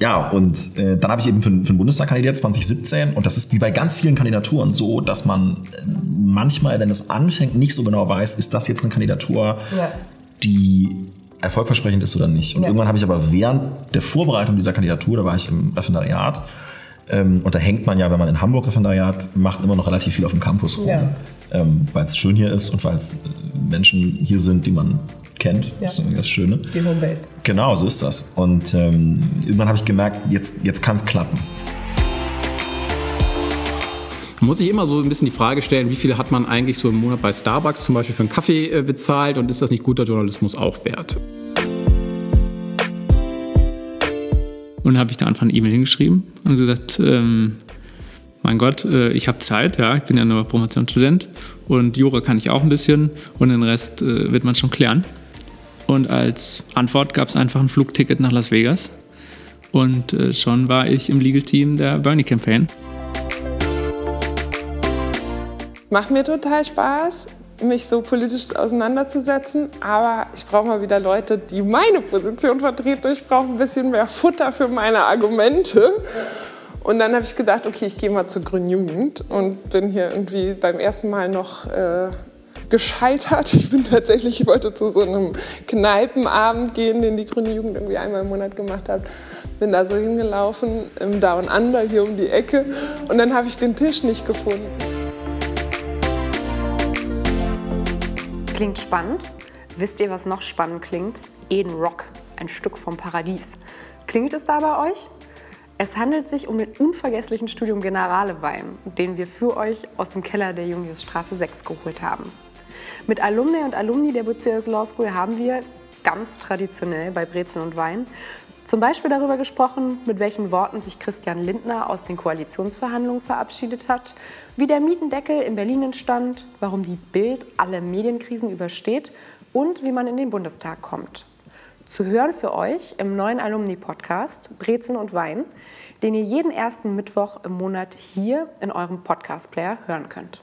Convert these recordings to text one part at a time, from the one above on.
ja, und äh, dann habe ich eben für, für den Bundestag kandidiert 2017 und das ist wie bei ganz vielen Kandidaturen so, dass man äh, manchmal, wenn es anfängt, nicht so genau weiß, ist das jetzt eine Kandidatur, ja. die erfolgversprechend ist oder nicht. Und ja. irgendwann habe ich aber während der Vorbereitung dieser Kandidatur, da war ich im Referendariat, ähm, und da hängt man ja, wenn man in Hamburg Referendariat macht, immer noch relativ viel auf dem Campus rum, ja. ähm, weil es schön hier ist und weil es äh, Menschen hier sind, die man kennt. Ja. Das ist irgendwie das Schöne. Die Homebase. Genau, so ist das. Und ähm, irgendwann habe ich gemerkt, jetzt, jetzt kann es klappen. Man muss sich immer so ein bisschen die Frage stellen, wie viel hat man eigentlich so im Monat bei Starbucks zum Beispiel für einen Kaffee äh, bezahlt und ist das nicht guter Journalismus auch wert? Und dann habe ich da einfach eine E-Mail hingeschrieben und gesagt, ähm, mein Gott, äh, ich habe Zeit, ja, ich bin ja nur Promotionsstudent und Jura kann ich auch ein bisschen und den Rest äh, wird man schon klären. Und als Antwort gab es einfach ein Flugticket nach Las Vegas und äh, schon war ich im Legal Team der Bernie Campaign. Es macht mir total Spaß mich so politisch auseinanderzusetzen. Aber ich brauche mal wieder Leute, die meine Position vertreten. Ich brauche ein bisschen mehr Futter für meine Argumente. Und dann habe ich gedacht, okay, ich gehe mal zur Grünen Jugend und bin hier irgendwie beim ersten Mal noch äh, gescheitert. Ich bin tatsächlich, ich wollte zu so einem Kneipenabend gehen, den die Grüne Jugend irgendwie einmal im Monat gemacht hat. Bin da so hingelaufen im Down Under hier um die Ecke und dann habe ich den Tisch nicht gefunden. Klingt spannend. Wisst ihr, was noch spannend klingt? Eden Rock, ein Stück vom Paradies. Klingelt es da bei euch? Es handelt sich um den unvergesslichen Studium Generale Wein, den wir für euch aus dem Keller der Jungiusstraße 6 geholt haben. Mit Alumni und Alumni der Bucerius Law School haben wir ganz traditionell bei Brezen und Wein zum Beispiel darüber gesprochen, mit welchen Worten sich Christian Lindner aus den Koalitionsverhandlungen verabschiedet hat, wie der Mietendeckel in Berlin entstand, warum die Bild alle Medienkrisen übersteht und wie man in den Bundestag kommt. Zu hören für euch im neuen Alumni-Podcast Brezen und Wein, den ihr jeden ersten Mittwoch im Monat hier in eurem Podcast-Player hören könnt.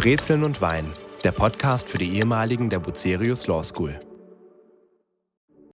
Brezeln und Wein, der Podcast für die ehemaligen der Bucerius Law School.